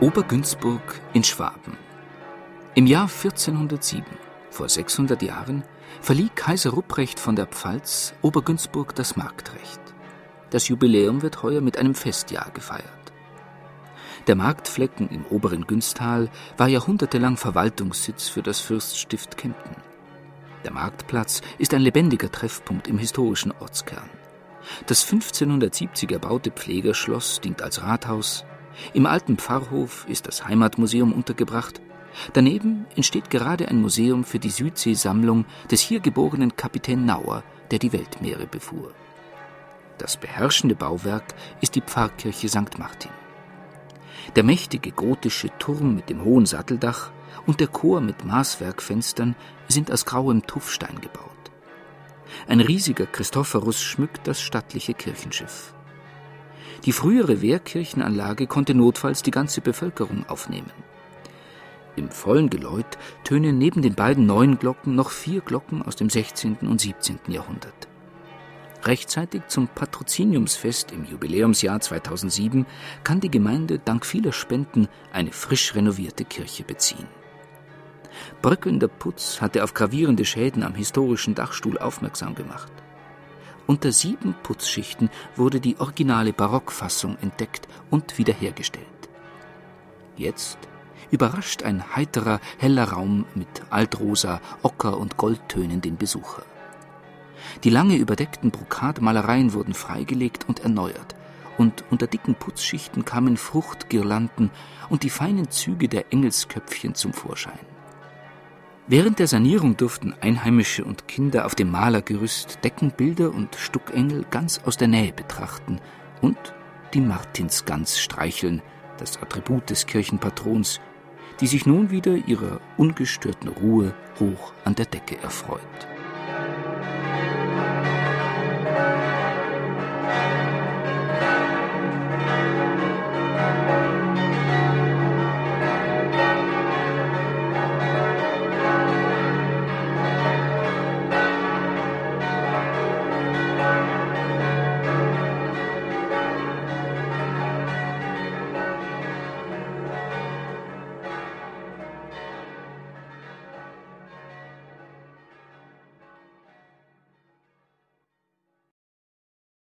Obergünzburg in Schwaben. Im Jahr 1407, vor 600 Jahren, verlieh Kaiser Rupprecht von der Pfalz Obergünzburg das Marktrecht. Das Jubiläum wird heuer mit einem Festjahr gefeiert. Der Marktflecken im oberen Günstal war jahrhundertelang Verwaltungssitz für das Fürststift Kempten. Der Marktplatz ist ein lebendiger Treffpunkt im historischen Ortskern. Das 1570 erbaute Pflegerschloss dient als Rathaus, im alten Pfarrhof ist das Heimatmuseum untergebracht. Daneben entsteht gerade ein Museum für die Südseesammlung des hier geborenen Kapitän Nauer, der die Weltmeere befuhr. Das beherrschende Bauwerk ist die Pfarrkirche St. Martin. Der mächtige gotische Turm mit dem hohen Satteldach und der Chor mit Maßwerkfenstern sind aus grauem Tuffstein gebaut. Ein riesiger Christophorus schmückt das stattliche Kirchenschiff. Die frühere Wehrkirchenanlage konnte notfalls die ganze Bevölkerung aufnehmen. Im vollen Geläut tönen neben den beiden neuen Glocken noch vier Glocken aus dem 16. und 17. Jahrhundert. Rechtzeitig zum Patroziniumsfest im Jubiläumsjahr 2007 kann die Gemeinde dank vieler Spenden eine frisch renovierte Kirche beziehen. Bröckelnder Putz hatte auf gravierende Schäden am historischen Dachstuhl aufmerksam gemacht. Unter sieben Putzschichten wurde die originale Barockfassung entdeckt und wiederhergestellt. Jetzt überrascht ein heiterer, heller Raum mit Altrosa, Ocker und Goldtönen den Besucher. Die lange überdeckten Brokatmalereien wurden freigelegt und erneuert, und unter dicken Putzschichten kamen Fruchtgirlanden und die feinen Züge der Engelsköpfchen zum Vorschein. Während der Sanierung durften Einheimische und Kinder auf dem Malergerüst Deckenbilder und Stuckengel ganz aus der Nähe betrachten und die Martinsgans streicheln, das Attribut des Kirchenpatrons, die sich nun wieder ihrer ungestörten Ruhe hoch an der Decke erfreut.